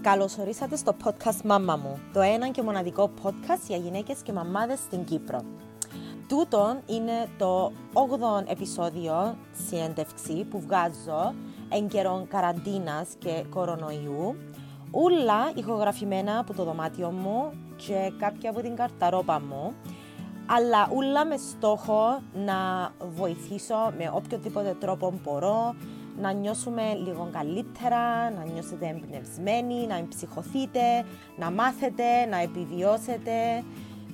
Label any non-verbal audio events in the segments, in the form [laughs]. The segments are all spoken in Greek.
και καλώς ορίσατε στο podcast «Μάμα μου», το ένα και μοναδικό podcast για γυναίκες και μαμάδες στην Κύπρο. Τούτον είναι το 8ο επεισόδιο συνέντευξη που βγάζω εν καιρών καραντίνας και κορονοϊού, ούλα ηχογραφημένα από το δωμάτιο μου και κάποια από την καρταρόπα μου, αλλά ούλα με στόχο να βοηθήσω με οποιοδήποτε τρόπο μπορώ να νιώσουμε λίγο καλύτερα, να νιώσετε εμπνευσμένοι, να εμψυχωθείτε, να μάθετε, να επιβιώσετε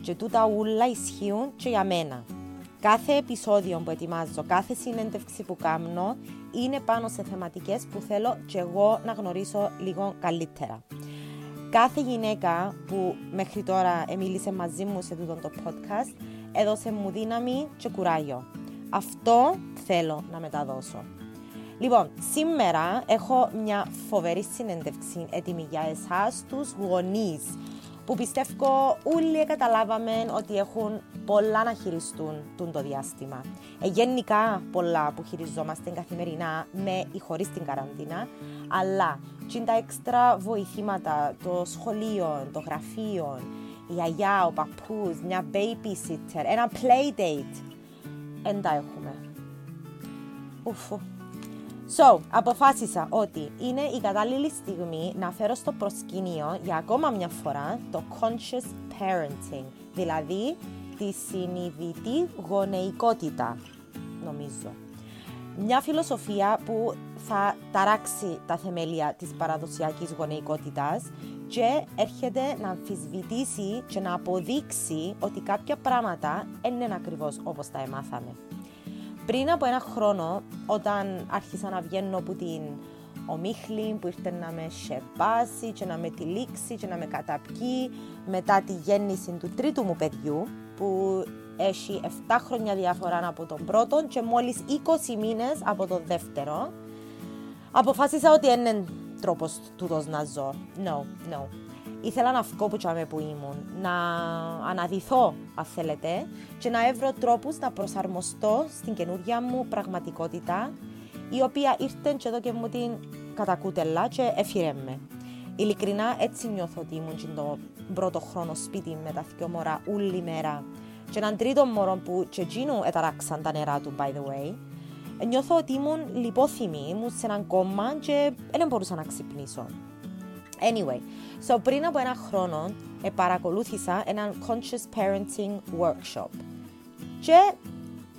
και τούτα ούλα ισχύουν και για μένα. Κάθε επεισόδιο που ετοιμάζω, κάθε συνέντευξη που κάνω είναι πάνω σε θεματικές που θέλω και εγώ να γνωρίσω λίγο καλύτερα. Κάθε γυναίκα που μέχρι τώρα μίλησε μαζί μου σε τούτο το podcast έδωσε μου δύναμη και κουράγιο. Αυτό θέλω να μεταδώσω. Λοιπόν, σήμερα έχω μια φοβερή συνέντευξη έτοιμη για εσάς, τους γονείς, που πιστεύω όλοι καταλάβαμε ότι έχουν πολλά να χειριστούν το διάστημα. Ε, γενικά πολλά που χειριζόμαστε καθημερινά με ή χωρίς την καραντίνα, αλλά και τα έξτρα βοηθήματα, το σχολείο, το γραφείο, η αγιά, ο παππούς, μια babysitter, ένα playdate, δεν τα έχουμε. Ουφ, So, αποφάσισα ότι είναι η κατάλληλη στιγμή να φέρω στο προσκήνιο για ακόμα μια φορά το conscious parenting, δηλαδή τη συνειδητή γονεϊκότητα, νομίζω. Μια φιλοσοφία που θα ταράξει τα θεμέλια της παραδοσιακής γονεϊκότητας και έρχεται να αμφισβητήσει και να αποδείξει ότι κάποια πράγματα δεν είναι ακριβώς όπως τα εμάθαμε. Πριν από ένα χρόνο, όταν άρχισα να βγαίνω από την ομίχλη που ήρθε να με σεπάσει και να με τυλίξει και να με καταπιεί μετά τη γέννηση του τρίτου μου παιδιού που έχει 7 χρόνια διαφορά από τον πρώτο και μόλις 20 μήνες από τον δεύτερο αποφάσισα ότι είναι τρόπος τούτος να ζω. No, no ήθελα να βγω που που ήμουν, να αναδυθώ, αν θέλετε, και να έβρω τρόπους να προσαρμοστώ στην καινούργια μου πραγματικότητα, η οποία ήρθε και εδώ και μου την κατακούτελα και έφυρε με. Ειλικρινά έτσι νιώθω ότι ήμουν και το πρώτο χρόνο σπίτι με τα δυο μωρά όλη μέρα. Και έναν τρίτο μωρό που και εκείνου εταράξαν τα νερά του, by the way. Νιώθω ότι ήμουν λιπόθυμη, ήμουν σε έναν κόμμα και δεν μπορούσα να ξυπνήσω. Anyway, so πριν από ένα χρόνο ε, παρακολούθησα έναν conscious parenting workshop και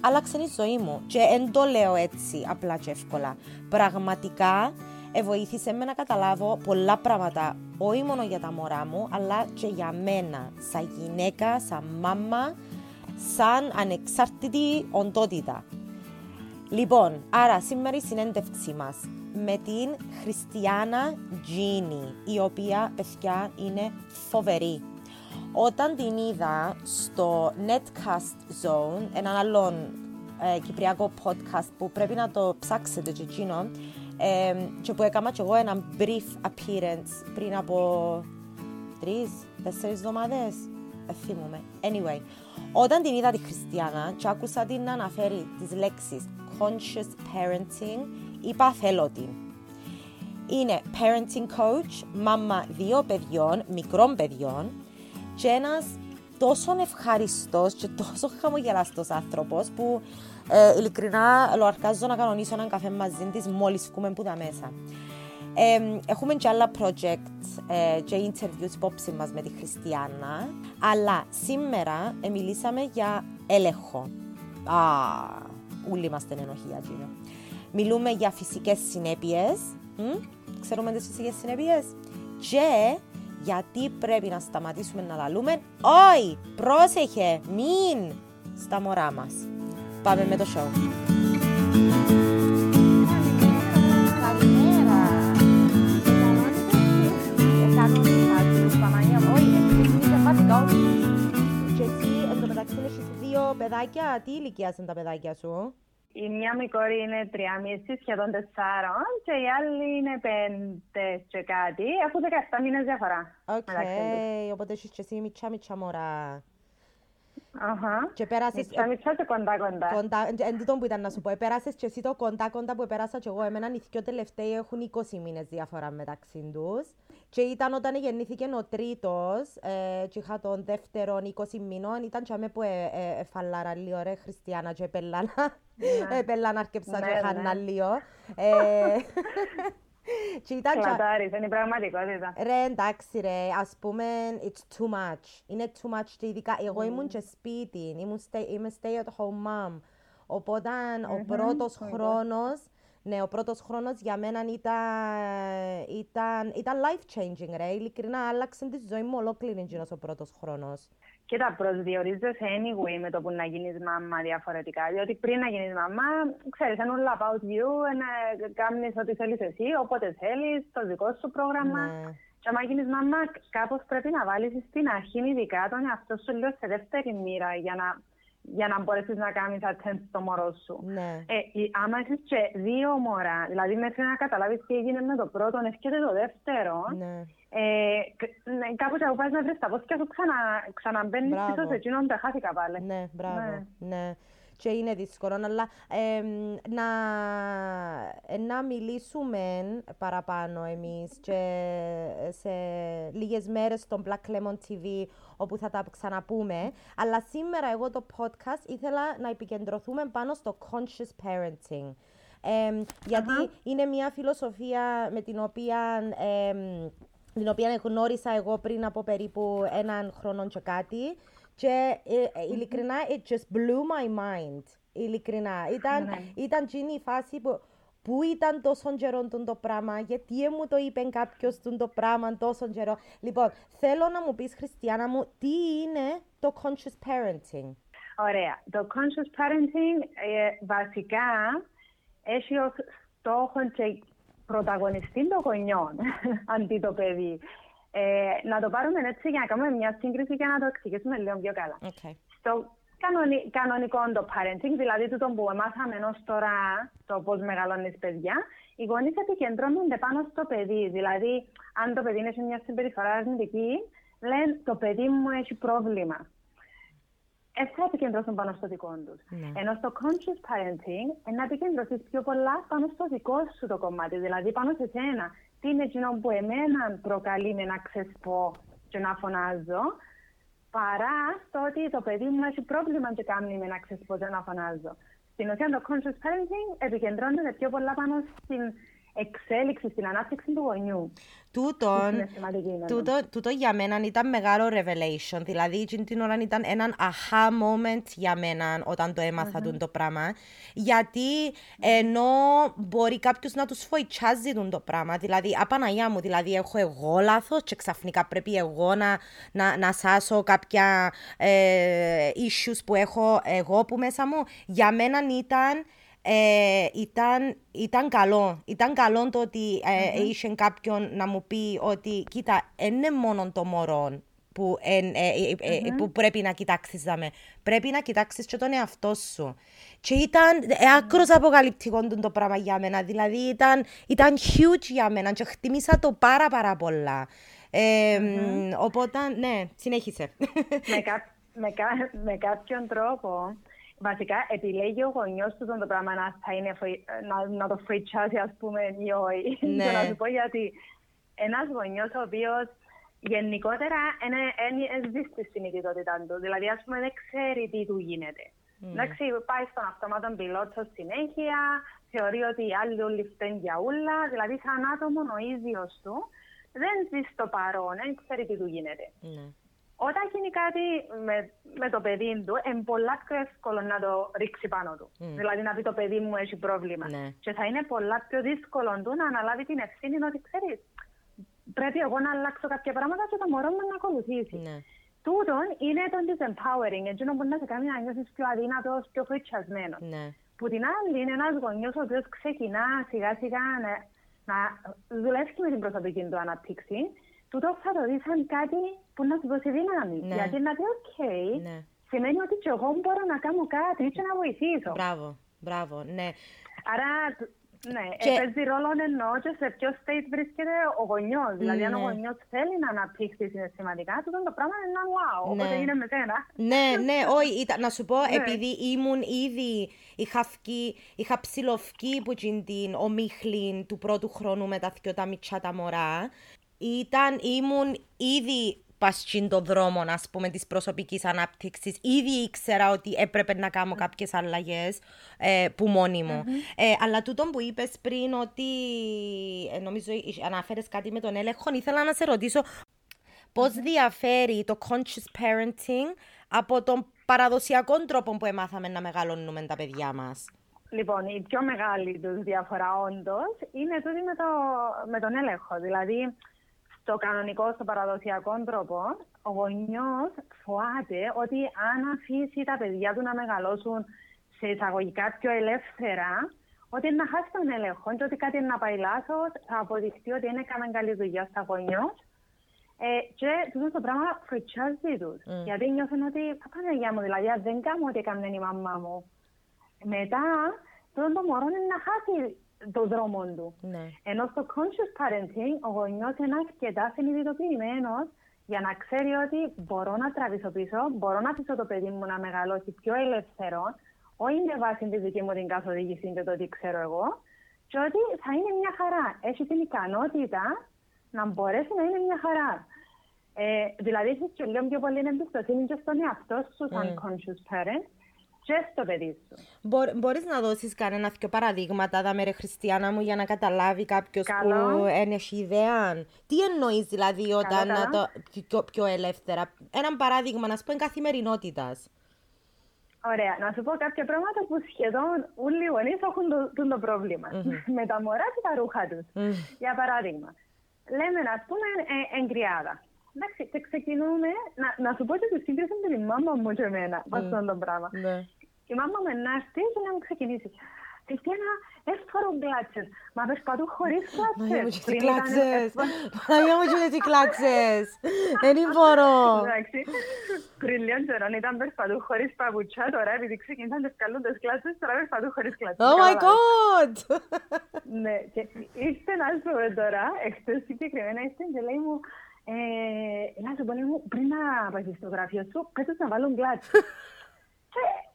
άλλαξε η ζωή μου και δεν το λέω έτσι απλά και εύκολα. Πραγματικά ε, βοήθησε με να καταλάβω πολλά πράγματα, όχι μόνο για τα μωρά μου, αλλά και για μένα, σαν γυναίκα, σαν μάμα, σαν ανεξάρτητη οντότητα. Λοιπόν, άρα σήμερα η συνέντευξή μας με την Χριστιανά Τζίνι, η οποία παιδιά είναι φοβερή. Όταν την είδα στο Netcast Zone, έναν άλλον ε, κυπριακό podcast που πρέπει να το ψάξετε και εκείνο, ε, και που έκανα και εγώ ένα brief appearance πριν από τρεις, τέσσερις εβδομάδες, δεν θυμούμαι. Anyway, όταν την είδα τη Χριστιανά και άκουσα την να αναφέρει τις λέξεις conscious parenting, είπα θέλω την. Είναι parenting coach, μάμα δύο παιδιών, μικρών παιδιών και ένας τόσο ευχαριστός και τόσο χαμογελαστός άνθρωπος που ε, ειλικρινά λοαρκάζω να κανονίσω έναν καφέ μαζί της μόλις βγούμε που τα μέσα. Ε, έχουμε και άλλα project ε, και interviews υπόψη μας με τη Χριστιανά, αλλά σήμερα ε, μιλήσαμε για έλεγχο. Α, όλοι είμαστε ενοχοί για Μιλούμε για φυσικές συνέπειες. Ξέρουμε τις φυσικές συνέπειες. Και γιατί πρέπει να σταματήσουμε να λαλούμε. Όχι, πρόσεχε, μην στα μωρά μας. Πάμε με το show. Και εσύ εντωμεταξύ έχεις δύο παιδάκια. Τι ηλικία είναι τα παιδάκια σου; Η μια μου κόρη είναι μισή, σχεδόν τεσσάρων και η άλλη είναι πέντε και κάτι. Έχουν 17 μήνες διαφορά. OK, okay. οπότε έχεις και εσύ μιτσιά μιτσιά μωρά. Αχα. Και πέρασες... Μιτσιά μιτσιά και κοντά κοντά. κοντά εν τούτο που ήταν να σου πω. Πέρασες και εσύ το κοντά κοντά που πέρασα και εγώ. Εμένα οι δυο τελευταίοι έχουν 20 μήνες διαφορά μεταξύ τους. Και ήταν όταν γεννήθηκε ο τρίτος, ε, και είχα τον δεύτερο 20 μηνών, ήταν και που ε, ε, φαλάρα λίγο ρε Χριστιανά και πελάνα. Ναι. Ε, πελάνα αρκεψα Ναι, και ναι. χάνα λίγο. [laughs] Ε, και ήταν και- Κλατάρεις, είναι η πραγματικότητα. Ρε, εντάξει ρε, ας πούμε, it's too much. Είναι too much και ειδικά, εγώ Mm. ήμουν και σπίτι, ήμουν stay, είμαι stay at home mom. Οπότε ο Μμμ, πρώτος oh my God. χρόνος, ναι, ο πρώτος χρόνος για μένα ήταν, ήταν, ήταν life changing ρε, ειλικρινά άλλαξε τη ζωή μου ολόκληρη εκείνος ο πρώτος χρόνος. Κοίτα, προσδιορίζεσαι anyway με το που να γίνεις μάμα διαφορετικά. Διότι πριν να γίνεις μαμά, ξέρεις, είναι όλα about you, να κάνεις ό,τι θέλεις εσύ, όποτε θέλεις, το δικό σου πρόγραμμα. Ναι. Και άμα γίνεις μαμά, κάπως πρέπει να βάλεις στην αρχή ειδικά τον εαυτό σου λίγο σε δεύτερη μοίρα για να, για να μπορέσεις να κάνεις attend στο μωρό σου. Ναι. Ε, η- άμα είσαι και δύο μωρά, δηλαδή μέχρι να καταλάβεις τι έγινε με το πρώτο, έρχεται το δεύτερο, Ναι. ε, κ- ναι, κάπως από πας να βρεις τα πόδια σου ξανα, ξαναμπαίνεις Μπράβο. πίσω σε εκείνον τα χάθηκα πάλι. Ναι, μπράβο. Ναι. Ναι. Και είναι δύσκολο, αλλά εμ, να, ε, να μιλήσουμε παραπάνω εμείς και σε λίγες μέρες στο Black Lemon TV όπου θα τα ξαναπούμε. Αλλά σήμερα εγώ το podcast ήθελα να επικεντρωθούμε πάνω στο conscious parenting. Εμ, γιατί Αχα. είναι μια φιλοσοφία με την οποία εμ, την οποία γνώρισα εγώ πριν από περίπου έναν χρόνο και κάτι και ε, ε, ειλικρινά it just blew my mind. Ειλικρινά. Ήταν, Ναι. ήταν εκείνη η φάση που Πού ήταν τόσο καιρό τούτο το πράγμα, γιατί ε, μου το είπε κάποιος το πράγμα τόσο καιρό; Λοιπόν, θέλω να μου πεις, Χριστιανά μου, τι είναι το conscious parenting; Ωραία. Το conscious parenting ε, βασικά έχει ως στόχο και πρωταγωνιστή των γονιών [laughs] αντί το παιδί. Ε, να το πάρουμε έτσι για να κάνουμε μια σύγκριση και να το εξηγήσουμε λίγο πιο καλά. Okay. Στο κανονι, κανονικό το parenting, δηλαδή το που μάθαμε ενό τώρα το πώς μεγαλώνεις παιδιά, οι γονείς επικεντρώνονται πάνω στο παιδί. Δηλαδή, αν το παιδί έχει μια συμπεριφορά αρνητική, λένε το παιδί μου έχει πρόβλημα. Έτσι θα επικεντρώσουν πάνω στο δικό τους. Ναι. Ενώ στο conscious parenting, ε, να επικεντρωθείς πιο πολλά πάνω στο δικό σου το κομμάτι, δηλαδή πάνω σε σένα. Τι είναι εκείνο που εμένα προκαλεί με να ξεσπώ και να φωνάζω, παρά στο ότι το παιδί μου έχει πρόβλημα και κάνει με να ξεσπώ και να φωνάζω. Στην ουσία το conscious parenting επικεντρώνεται πιο πολλά πάνω στην εξέλιξη, στην ανάπτυξη του γονιού. Τούτον, Είναι σημαντική είναι. τούτο, τούτο για μένα ήταν μεγάλο revelation. Δηλαδή, εκείνη την ώρα ήταν έναν aha moment για μένα όταν το έμαθα τούτο το πράγμα. Γιατί ενώ μπορεί κάποιος να τους φοητσάζει τούτο το πράγμα. Δηλαδή, απαναγιά μου, δηλαδή, έχω εγώ λάθος και ξαφνικά πρέπει εγώ να, να, να σάσω κάποια ε, issues που έχω εγώ που μέσα μου. Για μένα ήταν ε, ήταν, ήταν καλό. Ήταν καλό το ότι ε, είχε κάποιον να μου πει ότι κοίτα, δεν είναι μόνο το μωρό που, εν, ε, ε, ε, που πρέπει να κοιτάξεις δάμε. Πρέπει να κοιτάξεις και τον εαυτό σου. Και ήταν ε, άκρος αποκαλυπτικός τούτο το πράγμα για μένα. Δηλαδή ήταν, ήταν huge για μένα και χτιμήσα το πάρα πάρα πολλά. Ε, μ, Οπότε, ναι, συνέχισε. με, κά- με, κά- με κάποιον τρόπο, βασικά επιλέγει ο γονιός του το πράγμα να, θα είναι, φρι- να, να το φριτσάσει, ας πούμε, ή όχι. Ναι. Και να σου πω γιατί ένας γονιός ο οποίος γενικότερα είναι ζει στη συνειδητότητα του. Δηλαδή, ας πούμε, δεν ξέρει τι του γίνεται. Εντάξει, πάει στον αυτόματο πιλότο συνέχεια, θεωρεί ότι οι άλλοι όλοι φταίνουν για ούλα. Δηλαδή, σαν άτομο ο ίδιος του δεν ζει στο παρόν, δεν ξέρει τι του γίνεται. ναι. Όταν γίνει κάτι με, με το παιδί του, είναι πολλά πιο εύκολο να το ρίξει πάνω του. Δηλαδή να πει το παιδί μου έχει πρόβλημα. Ναι. Και θα είναι πολλά πιο δύσκολο του να αναλάβει την ευθύνη ότι ξέρεις. Πρέπει εγώ να αλλάξω κάποια πράγματα και το μωρό μου να ακολουθήσει. ναι. Τούτον είναι το disempowering, εκείνο που να σε κάνει να νιώσεις πιο αδύνατος, πιο φριτσιασμένος. ναι. Που την άλλη είναι ένας γονιός ο οποίος ξεκινά σιγά σιγά να, να δουλεύει με την προσωπική του ανάπτυξη. Τούτο θα το δει σαν κάτι που να σου δώσει δύναμη. Ναι. Γιατί να πει, οκ, Ναι. σημαίνει ότι και εγώ μπορώ να κάνω κάτι και να βοηθήσω. Μπράβο, μπράβο, ναι. Άρα, ναι, Και- και... παίζει ρόλο εννοώ και σε ποιο state βρίσκεται ο γονιός. Δηλαδή, αν ο Ναι. γονιός θέλει να αναπτύξει συναισθηματικά, τούτο το πράγμα είναι ένα wow, οπότε Ναι. είναι με σένα. Ναι, ναι, όχι, ήταν, να σου πω, Ναι. επειδή ήμουν ήδη, είχα, φκεί, είχα ψηλοφκεί που τζιν την ομίχλη του πρώτου χρόνου με τα δυο τα μητσά τα μωρά, ήταν, ήμουν ήδη πασχήν το δρόμο, ας πούμε, της προσωπικής ανάπτυξης. Ήδη ήξερα ότι έπρεπε να κάνω κάποιες αλλαγές ε, που μόνη μου. Ε, αλλά τούτο που είπες πριν, ότι ε, νομίζω ανάφερε κάτι με τον έλεγχο, ήθελα να σε ρωτήσω πώς διαφέρει το conscious parenting από τον παραδοσιακό τρόπο που έμαθαμε να μεγαλώνουμε τα παιδιά μας. Λοιπόν, η πιο μεγάλη τους διαφορά όντως είναι τούτη με, το, με τον έλεγχο. Δηλαδή, στο κανονικό, στο παραδοσιακό τρόπο, ο γονιός φοβάται ότι αν αφήσει τα παιδιά του να μεγαλώσουν σε εισαγωγικά πιο ελεύθερα, ότι να χάσει τον έλεγχο και ότι κάτι να πάει λάθος, θα αποδειχτεί ότι είναι έκαναν καλή δουλειά στα γονιό. Ε, και τούτο το πράγμα φριτσάζει τους. Mm. Γιατί νιώθουν ότι, Παναγία μου, δηλαδή, δεν κάνω ό,τι έκανε η μαμά μου. Μετά, τούτο το μωρό είναι να χάσει το δρόμο του. Ναι. Ενώ στο conscious parenting, ο γονιός είναι αρκετά συνειδητοποιημένο για να ξέρει ότι μπορώ να τραβήσω πίσω, μπορώ να αφήσω το παιδί μου να μεγαλώσει πιο ελεύθερο, όχι με βάση τη δική μου την καθοδήγηση και το τι ξέρω εγώ, και ότι θα είναι μια χαρά. Έχει την ικανότητα να μπορέσει να είναι μια χαρά. Ε, δηλαδή, έχεις και λίγο πιο πολύ εμπιστοσύνη και στον εαυτό σου, σαν mm. conscious parent, και στο παιδί σου; Μπορείς να δώσεις κανένα δύο παραδείγματα, δάμε ρε Χριστιανά μου, για να καταλάβει κάποιος που έχει ιδέα. Τι εννοείς δηλαδή όταν Καλό, το πιο, πιο ελεύθερα; Ένα παράδειγμα, να σου πω, καθημερινότητας. Ωραία. Να σου πω κάποια πράγματα που σχεδόν όλοι οι γονείς έχουν το, το, το πρόβλημα. Mm-hmm. [laughs] Με τα μωρά και τα ρούχα τους. Mm. Για παράδειγμα, λέμε, α πούμε, ε, εγκριάδα. Εντάξει, και ξεκινούμε να, να σου πω ότι τη σύγκριση με την μάμα μου και εμένα, mm. αυτό το πράγμα. Ναι. Η μάμα με να έρθει και να μου ξεκινήσει. Χριστιανά, έσφορο γκλάτσες. Μα περπατούν χωρίς γκλάτσες. Μαγιά μου και τι κλάτσες. Δεν μπορώ. Εντάξει, πριν λίγο καιρό ήταν περπατούν χωρίς παπουτσιά, τώρα επειδή ξεκίνησαν τις καλούντες κλάτσες, τώρα περπατούν χωρίς κλάτσες. Oh my god! Ναι, και ήρθε να σου πω τώρα, εχθές συγκεκριμένα ήρθε και λέει μου, να σου πω, πριν να πάει στο γραφείο σου, πέτω να βάλουν γκλάτσες.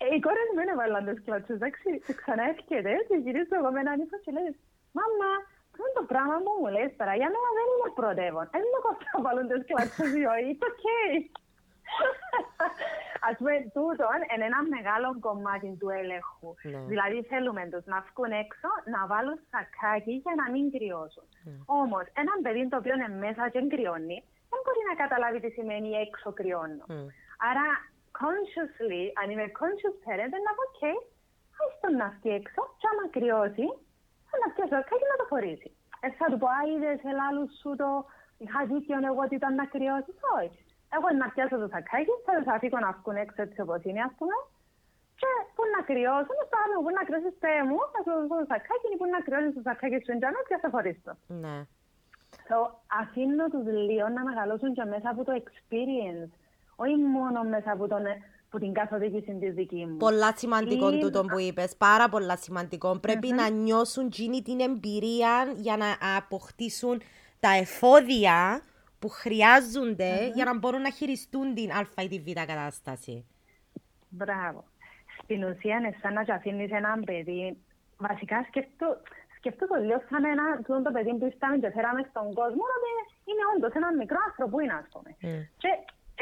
Ε, οι κόρες μου είναι βάλαν τις κλάτσες, εντάξει, και ξανά έρχεται και γυρίζω εγώ με έναν ύφος και λέει «Μάμα, αυτό είναι το πράγμα που μου λες τώρα, για μένα δεν είναι πρωτεύον. Δεν είναι κοφτά να βάλουν τις κλάτσες ή όχι, it's okay». [laughs] Ας πούμε, τούτο είναι ένα μεγάλο κομμάτι του έλεγχου. Ναι. Δηλαδή θέλουμε τους να βγουν έξω, να βάλουν σακάκι για να μην κρυώσουν. Mm. Όμως, έναν παιδί το οποίο είναι μέσα και κρυώνει, δεν μπορεί να καταλάβει τι σημαίνει έξω κρυώνω. Mm. Άρα consciously, αν είμαι conscious parent, να πω, ok, ας τον να βγει έξω και άμα κρυώσει, θα να φτιάξω κάτι να το φορήσει. Ε, θα του πω, α, είδες, ελάλου σου το, είχα δίκιο εγώ ότι ήταν να κρυώσει, όχι. Εγώ να πιάσω το σακάκι, θα τους αφήσω να βγουν έξω έτσι όπως είναι, ας πούμε, και που να κρυώσουν, στο άλλο που να κρυώσεις πέ μου, θα σου δώσω το σακάκι, ή που να κρυώσεις το σακάκι σου εντιανό και θα φορείς το. Ναι. So, αφήνω τους λίγο να μεγαλώσουν και μέσα από το experience όχι μόνο μέσα από, τον, από την καθοδήγηση της δικής μου. Πολλά σημαντικό Ή... τούτο που είπες. Πάρα πολλά σημαντικό. Πρέπει mm-hmm. να νιώσουν γίνει την εμπειρία για να αποκτήσουν τα εφόδια που χρειάζονται mm-hmm. για να μπορούν να χειριστούν την α ή τη β κατάσταση. Μπράβο. Στην ουσία είναι σαν να αφήνεις έναν παιδί. Βασικά σκεφτώ, σκεφτώ το λίγο σαν ένα το παιδί που ήρθαμε και φέραμε στον κόσμο, ότι είναι όντως ένα μικρό άνθρωπο που είναι, ας πούμε. Mm. Και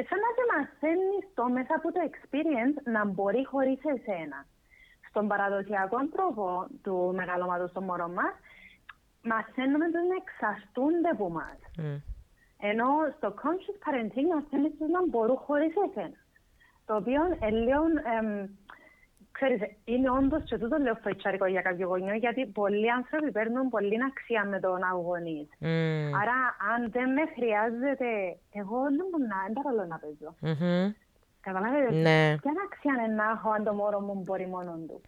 σαν να σε μαθαίνει το μέσα από το experience να μπορεί χωρίς εσένα. Στον παραδοσιακό τρόπο του μεγαλώματος των μωρών μας, μαθαίνουμε τους να εξαστούνται από εμά. Mm. Ενώ στο conscious parenting μαθαίνεις να μπορούν χωρίς εσένα. Το οποίο ε, λέω, Ξέρεις, είναι όντως και τούτο λέω φετσάρικο για κάποιο γονιό, γιατί πολλοί άνθρωποι παίρνουν πολύ αξία με τον αγωνί. Mm. Άρα, αν δεν με χρειάζεται, εγώ δεν μπορώ να, δεν παρόλο να παίζω. Mm-hmm. Καταλάβετε, ναι. ποια αξία είναι να έχω αν το μόρο μου μπορεί μόνο του.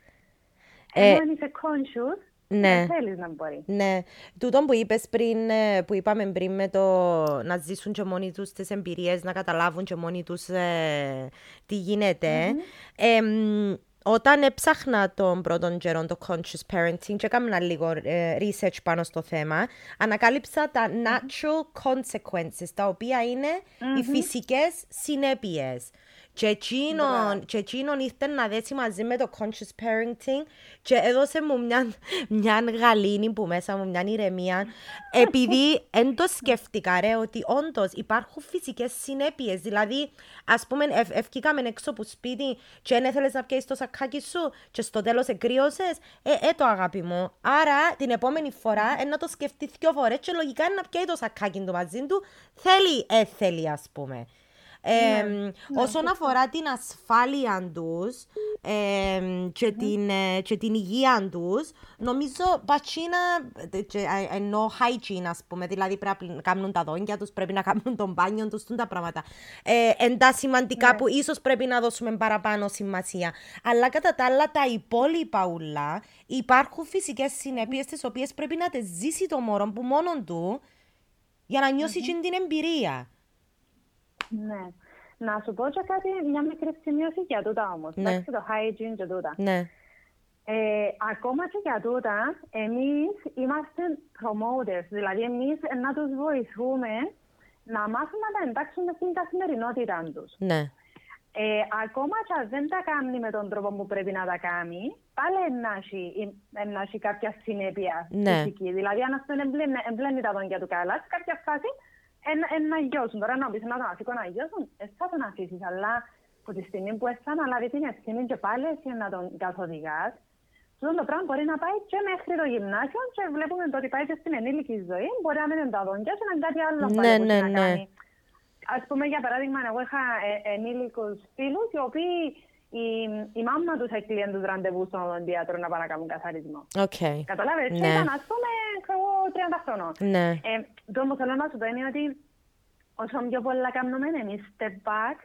Ε, αν είσαι conscious, ναι. θέλεις να μπορεί. Ναι. Τούτο που είπες πριν, ε, που είπαμε πριν με το να ζήσουν και μόνοι τους τις εμπειρίες, να καταλάβουν και μόνοι τους ε, τι γίνεται. Mm-hmm. Ε, όταν έψαχνα τον πρώτον καιρό το conscious parenting και έκανα λίγο ε, research πάνω στο θέμα, ανακάλυψα τα natural consequences, τα οποία είναι οι φυσικές συνέπειες. Και εκείνον, και εκείνον ήρθε να δέσει μαζί με το conscious parenting και έδωσε μου μια, μια γαλήνη που μέσα μου, μια ηρεμία. Επειδή δεν το σκέφτηκα ρε, ότι όντως υπάρχουν φυσικές συνέπειες. Δηλαδή, ας πούμε, ευ, ευκήκαμε έξω από σπίτι και δεν ήθελε να πιέσεις το σακάκι σου και στο τέλος εκρύωσε. Ε, ε, το αγάπη μου. Άρα την επόμενη φορά ε, να το σκεφτεί δύο φορές και λογικά είναι να πιέσει το σακάκι του μαζί του. Θέλει, ε, θέλει, ας πούμε. Ε, ναι, όσον ναι, αφορά την ασφάλεια τους ε, και, mm. την, ε, και την υγεία τους, νομίζω πατσίνα, ενώ hygiene, ας πούμε, δηλαδή πρέπει να κάνουν τα δόντια τους, πρέπει να κάνουν τον μπάνιο τους, τα πράγματα. Ε, εν τα σημαντικά ναι. που ίσως πρέπει να δώσουμε παραπάνω σημασία. Αλλά κατά τα άλλα, τα υπόλοιπα ουλά υπάρχουν φυσικές συνέπειες τις οποίες πρέπει να τις ζήσει το μωρό που μόνο του για να νιώσει mm-hmm. την εμπειρία. Ναι. Να σου πω και κάτι, μια μικρή σημείωση για τούτα όμως. Ναι. Εντάξει, το hygiene και τούτα. Ναι. Ε, ακόμα και για τούτα, εμείς είμαστε promoters. Δηλαδή, εμείς να τους βοηθούμε να μάθουν να τα εντάξουν στην καθημερινότητά τους. Ναι. Ε, ακόμα και αν δεν τα κάνει με τον τρόπο που πρέπει να τα κάνει, πάλι να έχει κάποια συνέπεια ναι. φυσική. Δηλαδή, αν αυτό εμπλένει τα δόντια του καλά, σε κάποια φάση να γιώσουν. Τώρα να πεις να τον αφήκω να γιώσουν, ε, θα τον αφήσεις, αλλά από τη στιγμή που εσύ αναλάβει την ευθύνη και πάλι εσύ να τον καθοδηγάς, αυτό το πράγμα μπορεί να πάει και μέχρι το γυμνάσιο και βλέπουμε ότι πάει και στην ενήλικη ζωή. Μπορεί να μην είναι τα δόντια, να είναι κάτι άλλο ναι, ναι, να ναι. κάνει. Α πούμε, για παράδειγμα, εγώ είχα ε, ενήλικους φίλους οι οποίοι η, η μάμα τους έκλειε τους ραντεβούς στον οδοντίατρο να πάνε να κάνουν καθαρισμό. Okay. Καταλάβες, ναι. ήταν ας πούμε, εγώ 30 χρονών. Ναι. Ε, το που θέλω να σου πω είναι ότι όσο πιο πολλά κάνουμε εμείς step back,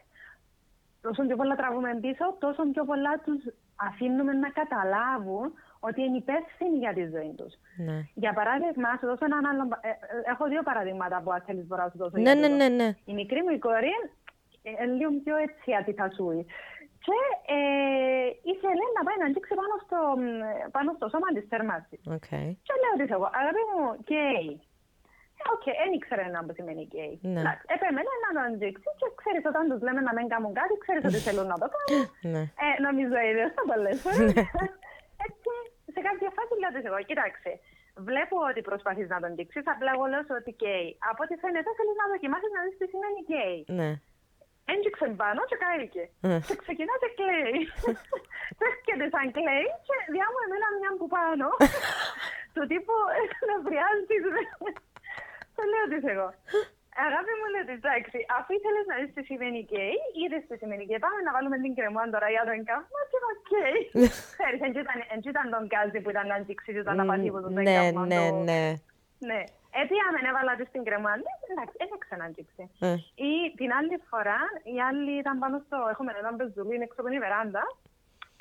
όσο πιο πολλά τραβούμε πίσω, τόσο πιο πολλά τους αφήνουμε να καταλάβουν ότι είναι υπεύθυνοι για τη ζωή τους. Ναι. Για παράδειγμα, σου δώσω έναν άλλο. Ε, ε, έχω δύο παραδείγματα που θέλεις να σου δώσω. Ναι, ναι, ναι, ναι. Η μικρή μου η κόρη είναι λίγο πιο έτσι αντιθασούη. Και ε, ήθελε να πάει να αγγίξει πάνω στο, πάνω στο σώμα της θερμάστρας. Okay. Και λέω ότι εγώ, αγάπη μου, γκέι. Οκ, δεν ήξερε να που σημαίνει καίει. Ναι. Επέμενε να το αγγίξει και ξέρεις όταν τους λέμε να μην κάνουν κάτι, ξέρεις ότι θέλουν να το κάνουν. [laughs] ναι. ε, νομίζω είδε θα το λες. [laughs] Έτσι, σε κάποια φάση λέω ότι εγώ, κοιτάξτε, βλέπω ότι προσπαθείς να τον αγγίξεις, απλά εγώ λέω ότι καίει. Από ό,τι φαίνεται θέλεις να δοκιμάσεις να δεις τι σημαίνει καίει. Ναι. Έντυξε πάνω και κάηκε. Και ξεκινά και κλαίει. [laughs] Και έρχεται σαν κλαίει και διάμω εμένα μια που πάνω. [laughs] Του τύπου νευριάζεις. Το λέω ότι εγώ. Αγάπη μου λέει εντάξει, αφού ήθελες να δεις τι σημαίνει γκέι, είδες τι σημαίνει γκέι. Πάμε να βάλουμε την κρεμόν τώρα για το εγκάφημα και οκ. [laughs] Ξέρεις, δεν ήταν τον γκάζι που ήταν να αντίξει, ήταν να πατήσει το εγκάφημα. Ναι, ναι, ναι. Ναι. Έτσι, αν έβαλα τη στην κρεμάντη, εντάξει, δεν ξαναγγίξει. Ε. Ή την άλλη φορά, η άλλη ήταν πάνω στο. Έχουμε ένα μπεζουλί έξω από την βεράντα.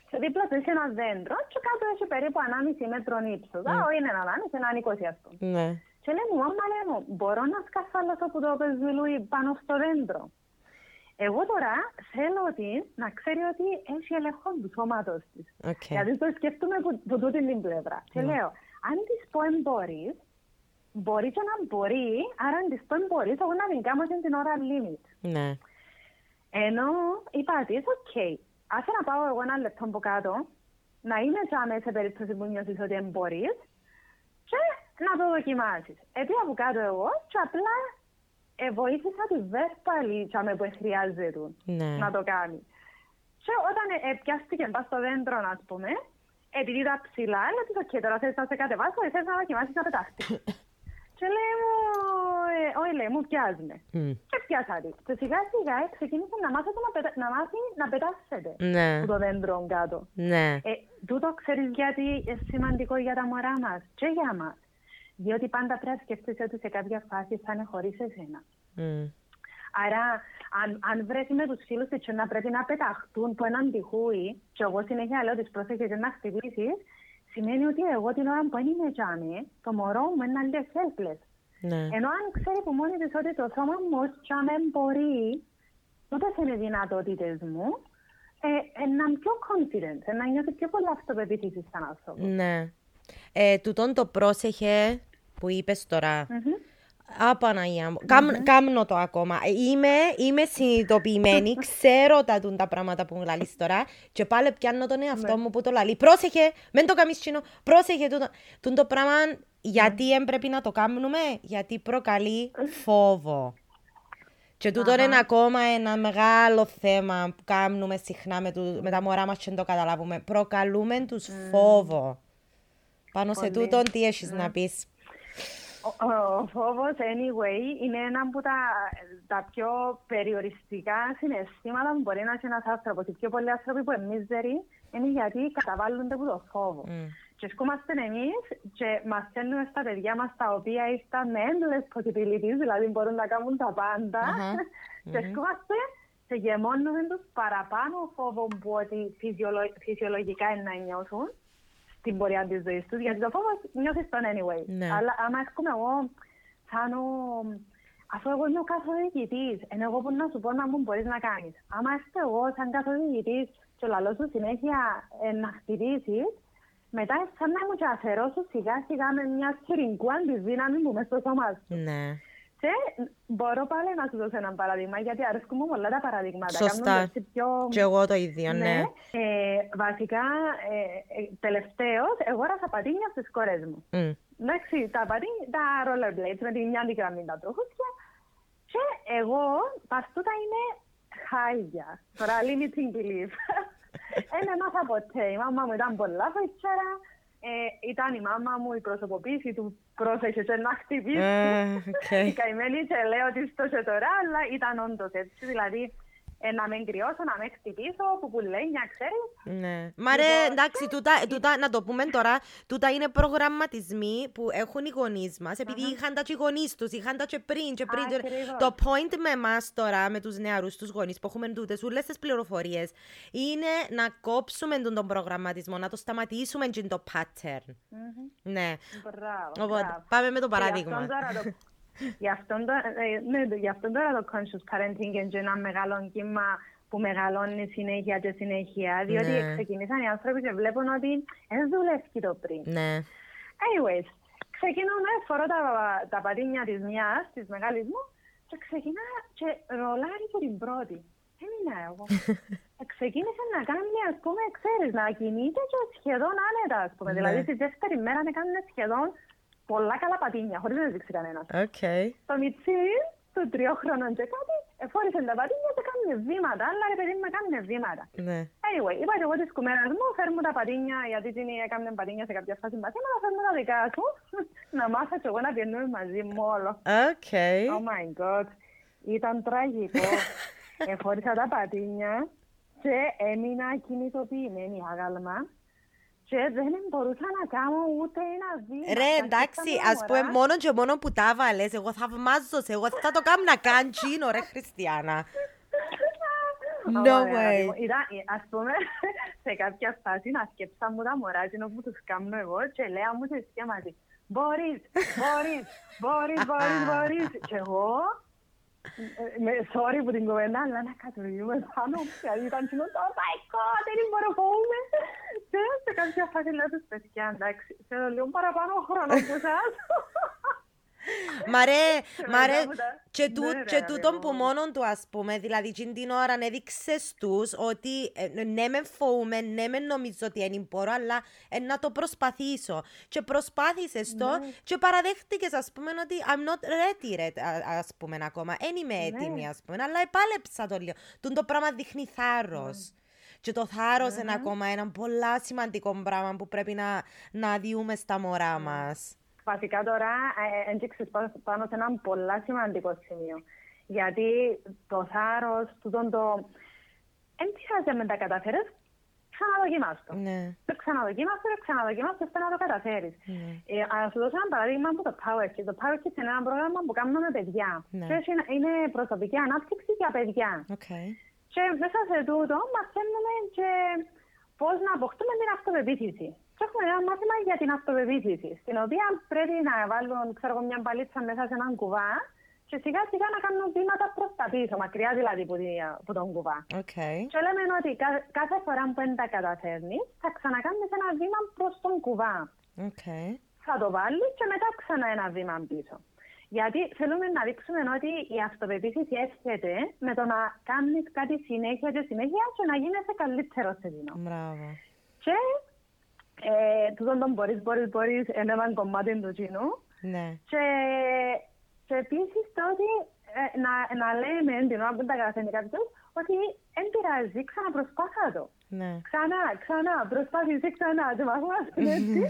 Και δίπλα του είχε ένα δέντρο, και κάτω έχει περίπου 1,5 μέτρο ύψος. Mm. Όχι, είναι ένα 1,5, ένα 20 ας πούμε. Ναι. Και λέει μου, μάμα λέει μου, μπορώ να σκασάλωσω από το πεζουλί πάνω στο δέντρο. Εγώ τώρα θέλω ότι να ξέρει ότι έχει ελεγχό του σώματο της. Okay. Δηλαδή το σκέφτομαι από, από τούτη την πλευρά. Και ναι. λέω, αν της πω εμπόρει, μπορείς και να μπορεί, άρα αν της πω μπορείς, εγώ να την κάνω την ώρα limit. Ναι. Ενώ είπα της, οκ, άσε να πάω εγώ ένα λεπτό από κάτω, να είμαι τζάμε σε περίπτωση που νιώσεις ότι μπορείς και να το δοκιμάσεις. Έτσι από κάτω εγώ και απλά ε, βοήθησα τη βέσπαλη τζάμε που χρειάζεται ναι. να το κάνει. Και όταν ε, πιάστηκε πας στο δέντρο, ας πούμε, επειδή ήταν ψηλά, λέω ότι okay, τώρα θες να σε κατεβάσω ή θες να δοκιμάσεις να πετάχτεις. [laughs] Και λέει μου, ε, όχι λέει μου, πιάζουμε. Mm. Και πιάσατε. Και σιγά σιγά ξεκίνησε να μάθει να, πετα... να, μάθει να πετάσετε ναι. από το δέντρο κάτω. Ναι. Ε, τούτο ξέρεις γιατί είναι σημαντικό για τα μωρά μας και για μας. Διότι πάντα πρέπει να σκεφτείς ότι σε κάποια φάση θα είναι χωρίς εσένα. Mm. Άρα, αν, αν βρέσει με τους φίλους της να πρέπει να πεταχτούν από έναν τυχούι και εγώ συνέχεια λέω τις πρόσεχες να χτυπήσεις, σημαίνει ότι εγώ την ώρα που είμαι τζάμι, το μωρό μου είναι λίγο helpless. Ναι. Ενώ αν ξέρει από μόνη της ότι το σώμα μου ως τζάμι μπορεί, τότε είναι οι δυνατότητες μου, ε, ε, να είμαι πιο confident, ε, να νιώθω πιο πολλά αυτοπεποίθησης σαν άνθρωπο. Ναι. Ε, τούτον το πρόσεχε που είπες τώρα, mm-hmm. Α, Παναγία μου. Κάμ- Κάμνω το ακόμα. Ε, Είμαι, είμαι συνειδητοποιημένη, [laughs] ξέρω τα, τούν τα πράγματα που μου λαλείς τώρα και πάλι πιάνω τον εαυτό μου που το λαλεί. Πρόσεχε, μεν το κάνεις τσινό, πρόσεχε τούτο. Τούν το πράγμα γιατί δεν πρέπει να το κάνουμε, γιατί προκαλεί [laughs] φόβο. Και τούτο είναι ακόμα ένα μεγάλο θέμα που κάνουμε συχνά με, του, με τα μωρά μας και δεν το καταλάβουμε. Προκαλούμε τους φόβο. Πάνω σε Πολύ. τούτον τι έχεις να πεις; Ο, ο φόβος, anyway, είναι ένα από τα, τα πιο περιοριστικά συναισθήματα που μπορεί να έχει ένας άνθρωπος. Οι πιο πολλοί άνθρωποι που είναι μίζεροι είναι γιατί καταβάλλονται από το φόβο. Μμ. Και σκόμαστε εμείς και μαθαίνουμε στα παιδιά μας τα οποία ήρθαν με endless possibilities, δηλαδή μπορούν να κάνουν τα πάντα. Αχα. [laughs] και σκόμαστε και γεμώνουμε τους παραπάνω φόβο που ότι φυσιολο- φυσιολογικά είναι να νιώθουν στην πορεία της ζωής τους, γιατί το φόβο νιώθεις τον anyway. Ναι. Αλλά άμα έρχομαι εγώ σαν ο... Αφού εγώ είμαι ο καθοδηγητής, ενώ εγώ που να σου πω να μου μπορείς να κάνεις. Άμα έρθω εγώ σαν καθοδηγητής και λαλός σου συνέχεια ε, να χτυπήσεις, μετά σαν να μου και αφαιρώσω σιγά σιγά με μια σφυριγκούα τη δύναμη μου μέσα στο σώμα σου. Ναι. Και μπορώ πάλι να σου δώσω ένα παράδειγμα, γιατί αρέσκουν μου πολλά τα παραδείγματα. Σωστά. Κάνουν έτσι πιο... Και εγώ το ίδιο, ναι. Ε, βασικά, ε, ε, τελευταίως, εγώ έρασα πατίνια στις κόρες μου. Μμ. Εντάξει, τα πατίνια, τα rollerblades με την μια γραμμή τα τροχούδια. Και εγώ, πας τούτα είναι χάλια. Τώρα, limiting belief. Δεν [laughs] έμαθα ποτέ. Η μάμα μου ήταν πολλά φοητσιάρα. Ε, ήταν η μάμα μου η προσωποποίηση του πρόσεχε και να χτυπήσει. Ε, οκ. [laughs] Η καημένη και λέω ότι στο και τώρα, αλλά ήταν όντως έτσι. Δηλαδή, ε, να με κρυώσω, να με χτυπήσω, που πουλένια, ξέρεις. Ναι. Μα ρε, εντάξει, τούτα, τούτα, να το πούμε τώρα, τούτα είναι προγραμματισμοί που έχουν οι γονείς μας, επειδή είχαν τα και οι γονείς τους, είχαν τα και πριν και πριν. και- Ακριβώς. Το point με εμάς τώρα, με τους νεαρούς τους γονείς που έχουμε τούτες όλες τις πληροφορίες, είναι να κόψουμε τον, τον προγραμματισμό, να το σταματήσουμε και το pattern. Ναι. Μπράβο, Οπότε, μπράβο. πάμε με το Και γι' παράδειγμα. αυτόν τώρα το- Γι' αυτόν τώρα, ε, ναι, γι' αυτόν τώρα το conscious parenting είναι και ένα μεγάλο κύμα που μεγαλώνει συνέχεια και συνέχεια, διότι Ναι. ξεκινήσαν οι άνθρωποι και βλέπουν ότι δεν δουλεύει το πριν. Ναι. Anyways, ξεκινούμε, φορώ τα, τα πατίνια της μιας, της μεγάλης μου, και ξεκινά και ρολάρει και την πρώτη. Έμεινα εγώ. [laughs] Ε, Ξεκίνησε να κάνει, ας πούμε, ξέρεις, να κινείται και σχεδόν άνετα, ας πούμε. Ναι. Δηλαδή, τη δεύτερη μέρα να κάνει σχεδόν πολλά καλά πατίνια, χωρίς να δείξει κανένας. Οκ. Το μιτσί του τριών χρόνων και κάτι, εφόρησε τα πατίνια και κάνει βήματα. Αλλά ρε παιδί μου, κάνει βήματα. Ναι. Anyway, είπα και εγώ της κουμέρας μου, φέρνω τα πατίνια, γιατί την έκανε πατίνια σε κάποια φάση μαθήματα, φέρνω τα δικά σου, να μάθω και εγώ να πηαίνουμε μαζί μου όλο. OK. Oh my god, ήταν τραγικό. [laughs] Εφόρησα τα πατίνια και έμεινα ακινητοποιημένη άγαλμα και δεν μπορούσα να κάνω ούτε ένα βήμα. Ρε, Τα εντάξει, σκέφτομαι, ας πούμε, μωρά. μόνο και μόνο που τα βάλες, εγώ θαυμάζω σε, εγώ θα το κάνω να κάνει τσίνο, ρε Χριστιανά. No Ωραία, way. αγάπη μου. Ήταν, ε, ας πούμε, [laughs] σε κάποια φάση να σκέψα μου τα μωρά εκείνο που τους κάνω εγώ και λέω μου σε σχέματι. Μπορείς, μπορείς, μπορείς, μπορείς, μπορείς. Και εγώ, ε, με sorry που την κουβέντα, αλλά να κατουργούμε πάνω μου. Γιατί ήταν κοινό, oh my god, δεν μπορώ να φοβούμαι. Και σε κάποια φάση λέω τους παιδιά, εντάξει, θέλω λίγο παραπάνω χρόνο από εσάς. Μα ρε, Και μα ρε, μετά μου τα- και, Ναι, του, ρε, και αγάπη τούτον μου. που μόνον του ας πούμε, δηλαδή εκείνη την ώρα έδειξες τους ότι ε, ναι με φοβούμαι, ναι με νομίζω ότι δεν μπορώ, αλλά ε, να το προσπαθήσω. Και προσπάθησες το Ναι. και παραδέχτηκες ας πούμε ότι I'm not ready, ρε, α- ας πούμε ακόμα, δεν είμαι έτοιμη Ναι. ας πούμε, αλλά επάλεψα το λίγο. Τούν το πράγμα δείχνει θάρρος. Και το θάρρος είναι ακόμα ένα πολλά σημαντικό πράγμα που πρέπει να, να διούμε στα μωρά μας. Βασικά τώρα ε, έδειξες πά- πάνω σε ένα πολλά σημαντικό σημείο. Γιατί το θάρρος, τούτον το... Εν πειράζει αν δεν τα καταφέρεις, ξαναδοκιμάστο. Ναι. Το ξαναδοκιμάστο, το ξαναδοκιμάστο, ώστε να το καταφέρεις. Ναι. Ε, να σου δώσω ένα παράδειγμα από το Power Kids. Το Power Kids είναι ένα πρόγραμμα που κάνουμε με παιδιά. Ναι. Και είναι, είναι προσωπική ανάπτυξη για παιδιά. Οκ. Και μέσα σε τούτο μαθαίνουμε και πώς να αποκτούμε την αυτοπεποίθηση. Και έχουμε ένα μάθημα για την αυτοπεποίθηση, στην οποία πρέπει να βάλουν ξέρω, εγώ, μια μπαλίτσα μέσα σε έναν κουβά και σιγά σιγά να κάνουν βήματα προς τα πίσω, μακριά δηλαδή από, τη, από τον κουβά. Οκ. Και λέμε ότι κα- κάθε φορά που δεν τα καταφέρνει, θα ξανακάνεις ένα βήμα προς τον κουβά. Οκ. Θα το βάλεις και μετά ξανά ένα βήμα πίσω. Γιατί θέλουμε να δείξουμε ότι η αυτοπεποίθηση έρχεται με το να κάνεις κάτι συνέχεια και συνέχεια και να γίνεσαι καλύτερος σε δίνο. Μπράβο. Και ε, τούτο τον μπορείς, μπορείς, μπορείς, είναι ένα κομμάτι του κοινού. Ναι. Και, και επίσης το ότι ε, να, να λέμε την ώρα που τα καταφέρνει κάποιος ότι δεν πειράζει, ξαναπροσπάθα το. Ναι. Ξανά, ξανά, προσπάθησε ξανά. Και μας [laughs] έτσι.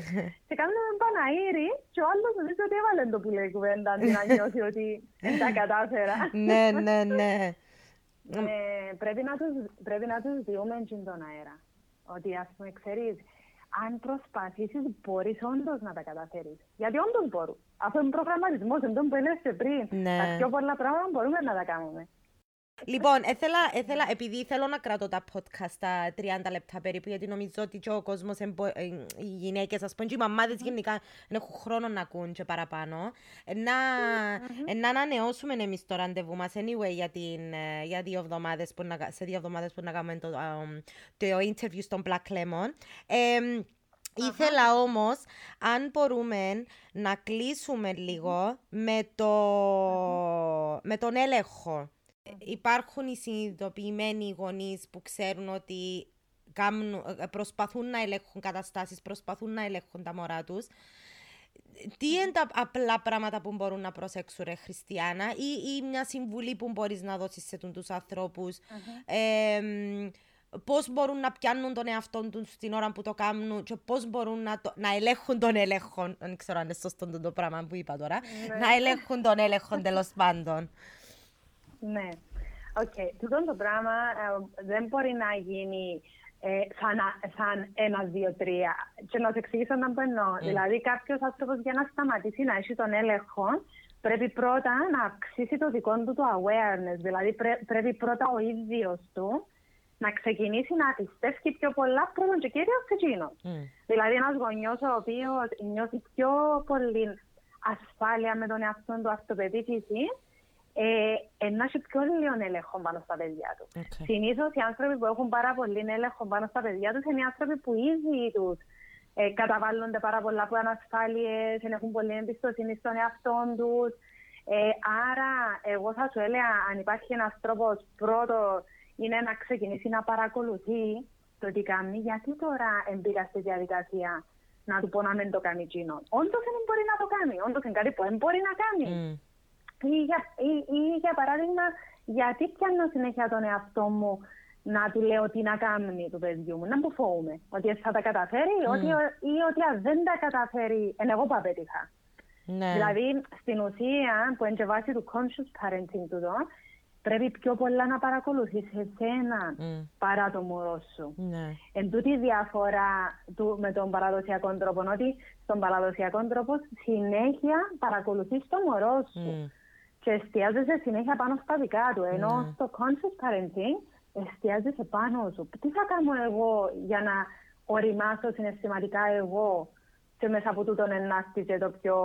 και κάνουμε έναν Παναήρη και ο άλλος νομίζω ότι έβαλε το που λέει κουβέντα αντί να νιώθει ότι δεν τα κατάφερα. ναι, ναι, ναι. Ε, πρέπει, να τους, πρέπει να τους διούμε τον αέρα. Ότι ας πούμε ξέρεις, αν προσπαθήσεις μπορείς όντως να τα καταφέρεις. Γιατί όντως μπορούν. Αυτό είναι προγραμματισμός, είναι το που έλεγες πριν. Ναι. Τα πιο πολλά πράγματα μπορούμε να τα κάνουμε. Λοιπόν, έθελα, έθελα, επειδή θέλω να κρατώ τα podcast στα 30 λεπτά περίπου, γιατί νομίζω ότι και ο κόσμος, οι γυναίκες, ας πούμε, και οι μαμάδες γενικά δεν έχουν χρόνο να ακούν και παραπάνω. Να, να ανανεώσουμε εμείς το ραντεβού μας, anyway, για, την, ε, για δύο εβδομάδες που να, σε δύο εβδομάδες που να κάνουμε το, um, το interview στον Black Lemon. Ε, Ήθελα όμως, αν μπορούμε, να κλείσουμε λίγο με, το, με τον έλεγχο υπάρχουν οι συνειδητοποιημένοι γονείς που ξέρουν ότι ε, προσπαθούν να ελέγχουν καταστάσεις, προσπαθούν να ελέγχουν τα μωρά τους. Τι είναι τα απλά πράγματα που μπορούν να προσέξουν, ρε Χριστιανά, ή, ή μια συμβουλή που μπορείς να δώσεις σε τους ανθρώπους; Ε, πώς μπορούν να πιάνουν τον εαυτό τους στην ώρα που το κάνουν και πώς μπορούν να, το, να ελέγχουν τον έλεγχο. Δεν ξέρω αν είναι σωστό το πράγμα που είπα τώρα. Ναι. να ελέγχουν τον έλεγχο τέλος πάντων. Ναι. OK. Okay. Τούτο το πράγμα ε, δεν μπορεί να γίνει ε, σαν, σαν ένα, δύο, τρία. Και να σου εξηγήσω να μπαίνω. Mm. Δηλαδή, κάποιος άνθρωπος για να σταματήσει να έχει τον έλεγχο, πρέπει πρώτα να αυξήσει το δικό του το awareness. Δηλαδή, πρέ, πρέπει πρώτα ο ίδιος του να ξεκινήσει να πιστεύει πιο πολλά πρώτον και κύριον σε εκείνος. Mm. Δηλαδή, ένας γονιός ο οποίος νιώθει πιο πολύ ασφάλεια με τον εαυτό του αυτοπεποίθηση, ε, να έχει πιο λίγο έλεγχο πάνω στα παιδιά τους. Okay. Συνήθως οι άνθρωποι που έχουν πάρα πολύ έλεγχο πάνω στα παιδιά τους είναι οι άνθρωποι που ήδη τους ε, καταβάλλονται πάρα πολλά από ανασφάλειες, έχουν πολύ εμπιστοσύνη στον εαυτό τους. Ε, άρα, εγώ θα σου έλεγα, αν υπάρχει ένας τρόπος, πρώτο είναι να ξεκινήσει να παρακολουθεί το τι κάνει, γιατί τώρα εμπήκα στη διαδικασία να του πω να μην το κάνει εκείνο. Όντως δεν μπορεί να το κάνει. Όντως είναι κάτι που δεν μπορεί να κάνει. Mm. Ή για, ή, ή για παράδειγμα, γιατί πιάνω συνέχεια τον εαυτό μου να του λέω τι να κάνει του παιδιού μου, να μου φοβούμαι. Ότι θα τα καταφέρει mm. ότι, ή ότι αν δεν τα καταφέρει, εν εγώ που απέτυχα. Ναι. Δηλαδή, στην ουσία, που είναι και βάση του conscious parenting του εδώ, πρέπει πιο πολλά να παρακολουθείς εσένα mm. παρά το μωρό σου. Ναι. Εν τούτη η διαφορά του, με τον παραδοσιακό τρόπο, ότι στον παραδοσιακό τρόπο συνέχεια παρακολουθείς το μωρό σου. Mm και εστιάζεσαι συνέχεια πάνω στα δικά του. Ενώ ναι. στο conscious parenting εστιάζεσαι πάνω σου. Τι θα κάνω εγώ για να οριμάσω συναισθηματικά εγώ και μέσα από τούτον ενάστηκε το πιο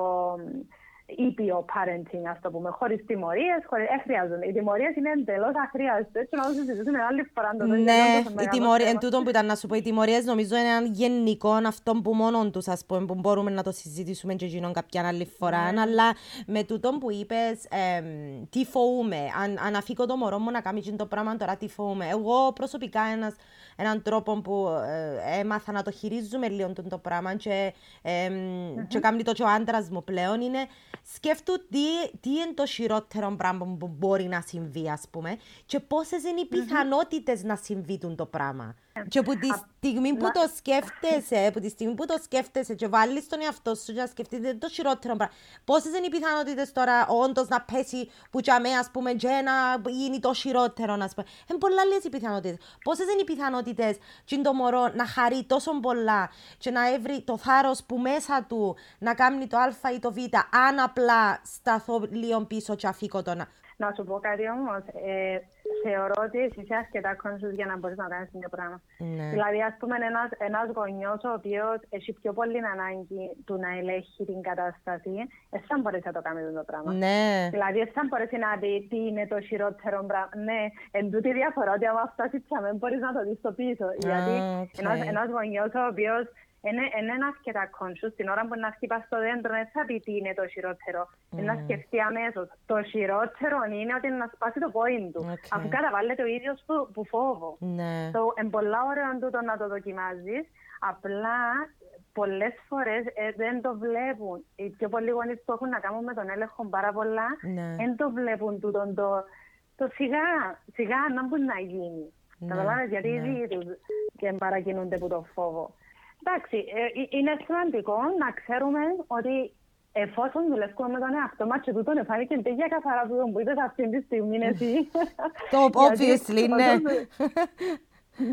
ήπιο parenting, ας το πούμε, χωρίς τιμωρίες. Χωρίς... Ε, χρειάζονται. Οι τιμωρίες είναι εντελώς αχρίαστες. Έτσι να το συζητήσουμε άλλη φορά. Το ναι, η τιμωρία, εν τούτο που ήταν να σου πω, οι τιμωρίες νομίζω είναι ένα γενικό αυτό που μόνο τους, ας πούμε, που μπορούμε να το συζητήσουμε και γίνον κάποια άλλη φορά. Ναι. Αλλά με τούτο που είπες, ε, τι φοβούμαι, αν, αν αφήκω το μωρό μου να κάνει το πράγμα τώρα, τι φοβούμαι. Εγώ προσωπικά ένας, έναν τρόπο που ε, έμαθα να το χειρίζουμε λίγο το πράγμα και, ε, mm-hmm. και κάνει το και ο άντρας μου πλέον είναι σκέφτομαι τι, τι είναι το χειρότερο πράγμα που μπορεί να συμβεί, ας πούμε, και πόσες είναι οι πιθανότητες mm-hmm. να συμβεί το πράγμα. Και από τη στιγμή που το σκέφτεσαι, από τη στιγμή που το σκέφτεσαι και βάλεις τον εαυτό σου να σκεφτείτε το χειρότερο πράγμα. Πόσες είναι οι πιθανότητες τώρα όντως να πέσει που για μένα, ας πούμε, και να γίνει το χειρότερο, ας πούμε. Είναι πολλά λίγε οι πιθανότητες. Πόσες είναι οι πιθανότητες και το μωρό να χαρεί τόσο πολλά και να έβρει το θάρρος που μέσα του να κάνει το Α ή το Β, αν απλά σταθώ λίγο πίσω και αφήκω τον. Να σου πω κάτι όμως. Ε, θεωρώ ότι είσαι αρκετά conscious για να μπορείς να κάνεις τέτοιο πράγμα. Ναι. Δηλαδή, ας πούμε, ένας γονιός ο οποίος έχει πιο πολύ ανάγκη του να ελέγχει την κατάσταση, δεν θα μπορέσει να το κάνει αυτό το πράγμα. Ναι. Δηλαδή, δεν θα μπορέσει να δει τι είναι το χειρότερο πράγμα. Ναι, εν τούτη διαφορά ότι άμα φτάσει δεν μπορείς να το δεις στο πίσω. Γιατί okay. ένας γονιός ο οποίος είναι ένας αρκετά conscious την ώρα που να χτυπάς στο δέντρο, δεν θα πει τι είναι το χειρότερο. Mm. Να σκεφτεί αμέσως. Το χειρότερο είναι ότι να σπάσει το πόιν του. Okay. Αφού καταβάλλεται ο ίδιος που, που φόβο. Ναι. So, είναι πολλά ωραίο τούτο να το δοκιμάζεις. Απλά πολλές φορές ε, δεν το βλέπουν. Οι πιο πολλοί γονείς που έχουν να κάνουν με τον έλεγχο πάρα πολλά, ναι. δεν το βλέπουν τούτο το, το σιγά, σιγά να μπορεί να γίνει. Ναι. Καταλάβει γιατί ναι. ήδη και παρακινούνται από το φόβο. Εντάξει, ε, ε, είναι σημαντικό να ξέρουμε ότι εφόσον δουλεύουμε με τον εαυτό μας και τούτον εφάνηκε τέτοια καθαρά που τον πείτε αυτή τη στιγμή εσύ. Το [laughs] obviously, ναι.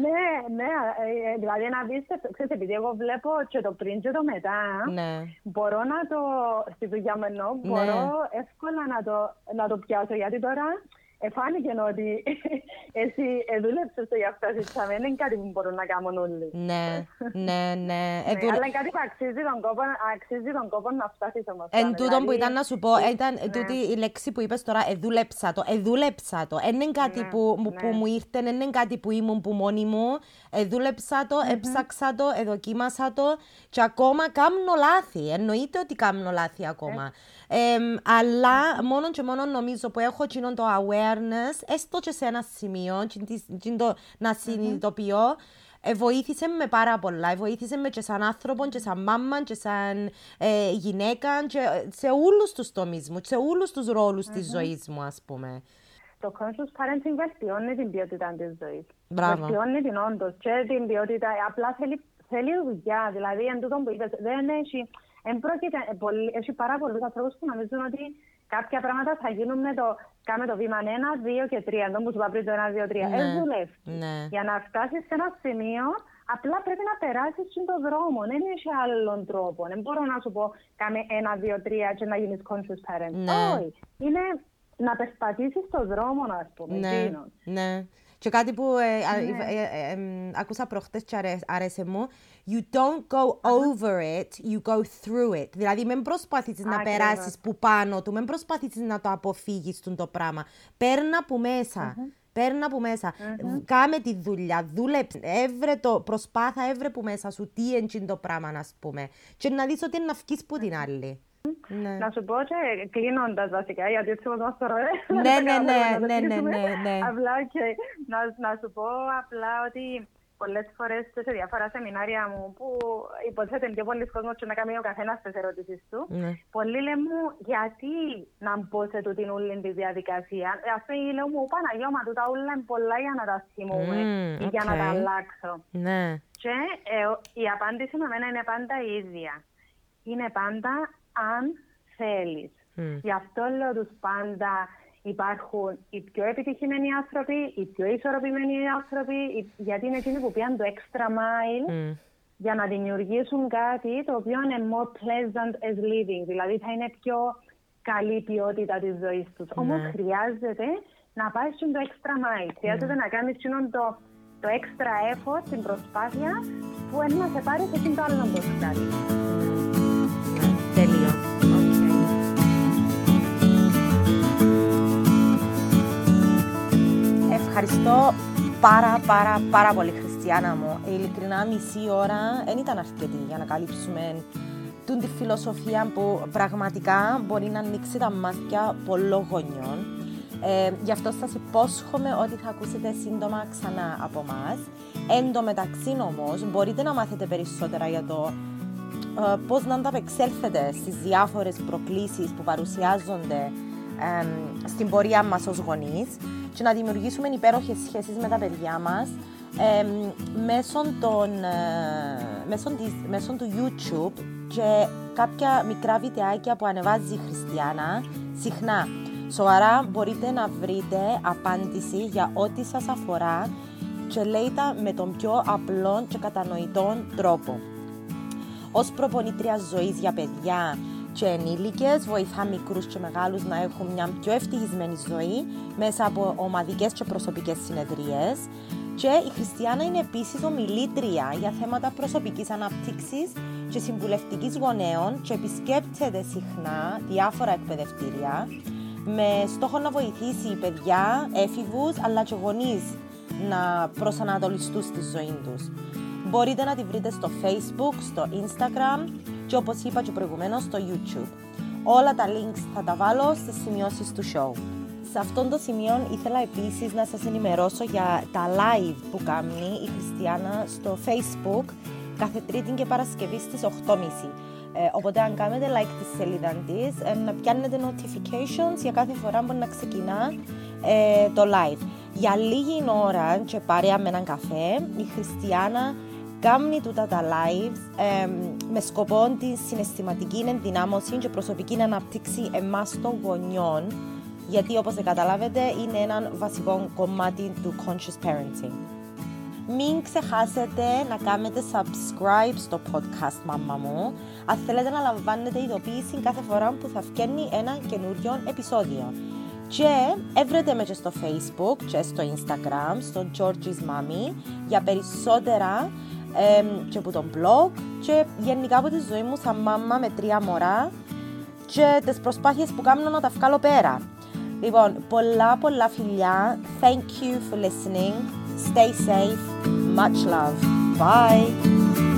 Ναι, ναι, ε, δηλαδή να δεις, ξέρεις, επειδή εγώ βλέπω και το πριν και το μετά, ναι. μπορώ να το, στη δουλειά μου εννοώ, μπορώ ναι. εύκολα να το, να το πιάσω, γιατί τώρα Εφάνηκε ότι [laughs] εσύ δούλεψες στο για φτάσεις δεν είναι κάτι που μπορούν να κάνουν όλοι. Ναι, ναι, ναι. Ε, ναι αλλά κάτι που αξίζει τον κόπο, αξίζει τον κόπο να φτάσεις όμως. Εν τούτο που δηλαδή, ήταν να σου πω, ήταν ναι. τούτη η λέξη που είπες τώρα, εδούλεψα το, εδούλεψα το. Δεν είναι κάτι ναι, που, ναι. που μου ήρθε, δεν είναι κάτι που ήμουν που μόνη μου. Εδούλεψα το, mm-hmm. έψαξα το, εδοκίμασα το και ακόμα κάνω λάθη. Εννοείται ότι κάνω λάθη ακόμα. Ε. Ε, αλλά μόνο και μόνο νομίζω που έχω εκείνο το awareness, έστω και σε ένα σημείο, το, να συνειδητοποιώ, ε, βοήθησε με πάρα πολλά. Ε, βοήθησε με και σαν άνθρωπο, και σαν μάμα, και σαν ε, γυναίκα, και σε όλους τους τομείς μου, σε όλους τους ρόλους mm-hmm. τη ζωής μου, ας πούμε. Το conscious parenting βελτιώνει την ποιότητα της ζωής. Μπράβο. Βελτιώνει την όντως και την ποιότητα. Απλά θέλει, θέλει δουλειά. Δηλαδή, εν τούτο που είπες, δεν έχει πρόκειται, ε, έχει πάρα πολλούς ανθρώπους που νομίζουν ότι κάποια πράγματα θα γίνουν με το, κάμε το βήμα 1, 2 και 3. Εδώ που σου είπα πριν το 1, 2, 3. Ναι. Ε, δουλεύει. Ναι. Για να φτάσεις σε ένα σημείο, απλά πρέπει να περάσεις στον δρόμο. Δεν έχει άλλον τρόπο. Δεν μπορώ να σου πω κάμε 1, 2, 3 και να γίνεις conscious parent. Ναι. Όχι. Είναι να περπατήσεις στον δρόμο, ας πούμε. Ναι. ναι. Και κάτι που ε, ναι. ε, ε, ε, άκουσα προχτές και άρεσε μου, you don't go over it, you go through it. Δηλαδή, μην προσπαθήσεις να περάσεις που πάνω του, μην προσπαθήσεις να το αποφύγεις το πράγμα. Παίρνα που μέσα. Παίρνα από μέσα. Κάμε τη δουλειά, δούλεψε, έβρε το, προσπάθα έβρε που μέσα σου τι είναι το πράγμα, α πούμε. Και να δεις ότι είναι να βγεις που την άλλη. Ναι. Να σου πω και κλείνοντας βασικά, γιατί έτσι μας τώρα. Ναι, ναι, ναι, ναι, ναι, ναι, ναι. Απλά και να, να σου πω απλά ότι πολλές φορές σε διάφορα σεμινάρια μου που υποθέτει πιο πολλοί κόσμος και να κάνει ο καθένας τις ερωτήσεις του. Ναι. Πολλοί λένε μου, γιατί να μπω σε τούτη όλη τη διαδικασία; Α πούμε, λέω μου, Παναγιώ, μα τούτα όλα είναι πολλά για να τα θυμούμε mm, ή για να τα αλλάξω. Ναι. Και ε, η απάντηση με μένα είναι πάντα η ίδια. Είναι πάντα αν θέλεις. Mm. Γι' αυτό λέω του πάντα υπάρχουν οι πιο επιτυχημένοι άνθρωποι, οι πιο ισορροπημένοι άνθρωποι, γιατί είναι εκείνοι που πιάνουν το extra mile mm. για να δημιουργήσουν κάτι το οποίο είναι more pleasant as living, δηλαδή θα είναι πιο καλή ποιότητα της ζωής τους. Mm. Όμως χρειάζεται να πάει στο extra mile. Χρειάζεται να κάνεις το, το extra effort, την προσπάθεια που είναι να σε πάρει σε το άλλο να ευχαριστώ πάρα πάρα πάρα πολύ Χριστιανά μου. Ειλικρινά μισή ώρα δεν ήταν αρκετή για να καλύψουμε την τη φιλοσοφία που πραγματικά μπορεί να ανοίξει τα μάτια πολλών γονιών. Ε, γι' αυτό σας υπόσχομαι ότι θα ακούσετε σύντομα ξανά από εμά. Εν τω μεταξύ όμως, μπορείτε να μάθετε περισσότερα για το ε, πώς να ανταπεξέλθετε στις διάφορες προκλήσεις που παρουσιάζονται ε, στην πορεία μας ως γονείς και να δημιουργήσουμε υπέροχες σχέσεις με τα παιδιά μας ε, μέσω, των, μέσω, της, μέσω του YouTube και κάποια μικρά βιντεάκια που ανεβάζει η Χριστιανά συχνά. Σοβαρά μπορείτε να βρείτε απάντηση για ό,τι σας αφορά και λέει τα με τον πιο απλό και κατανοητό τρόπο. Ως προπονήτρια ζωής για παιδιά και ενήλικες, βοηθά μικρούς και μεγάλους να έχουν μια πιο ευτυχισμένη ζωή μέσα από ομαδικές και προσωπικές συνεδρίες και η Χριστιανά είναι επίσης ομιλήτρια για θέματα προσωπικής ανάπτυξης και συμβουλευτικής γονέων και επισκέπτεται συχνά διάφορα εκπαιδευτήρια με στόχο να βοηθήσει παιδιά, έφηβους αλλά και γονείς να προσανατολιστούν στη ζωή τους. Μπορείτε να τη βρείτε στο Facebook, στο Instagram και όπως είπα και προηγουμένως στο YouTube. Όλα τα links θα τα βάλω στις σημειώσεις του show. Σε αυτόν το σημείο ήθελα επίσης να σας ενημερώσω για τα live που κάνει η Χριστιανά στο Facebook κάθε Τρίτη και Παρασκευή στις 8.30. Ε, οπότε αν κάνετε like τη σελίδα της, ε, να πιάνετε notifications για κάθε φορά που να ξεκινά ε, το live. Για λίγη ώρα και παρέα με έναν καφέ, η Χριστιανά κάνει τούτα τα live με σκοπό τη συναισθηματική ενδυνάμωση και προσωπική αναπτύξη εμάς των γονιών γιατί όπως καταλάβετε είναι ένα βασικό κομμάτι του conscious parenting. Μην ξεχάσετε να κάνετε subscribe στο podcast μαμά μου αν θέλετε να λαμβάνετε ειδοποίηση κάθε φορά που θα βγαίνει ένα καινούριο επεισόδιο. Και έβρετε με και στο facebook και στο instagram, στο Georgie's Mommy για περισσότερα ε, και από τον blog και γενικά από τη ζωή μου σαν μάμα με τρία μωρά και τις προσπάθειες που κάνω να τα βγάλω πέρα. Λοιπόν, πολλά πολλά φιλιά. Thank you for listening. Stay safe. Much love. Bye.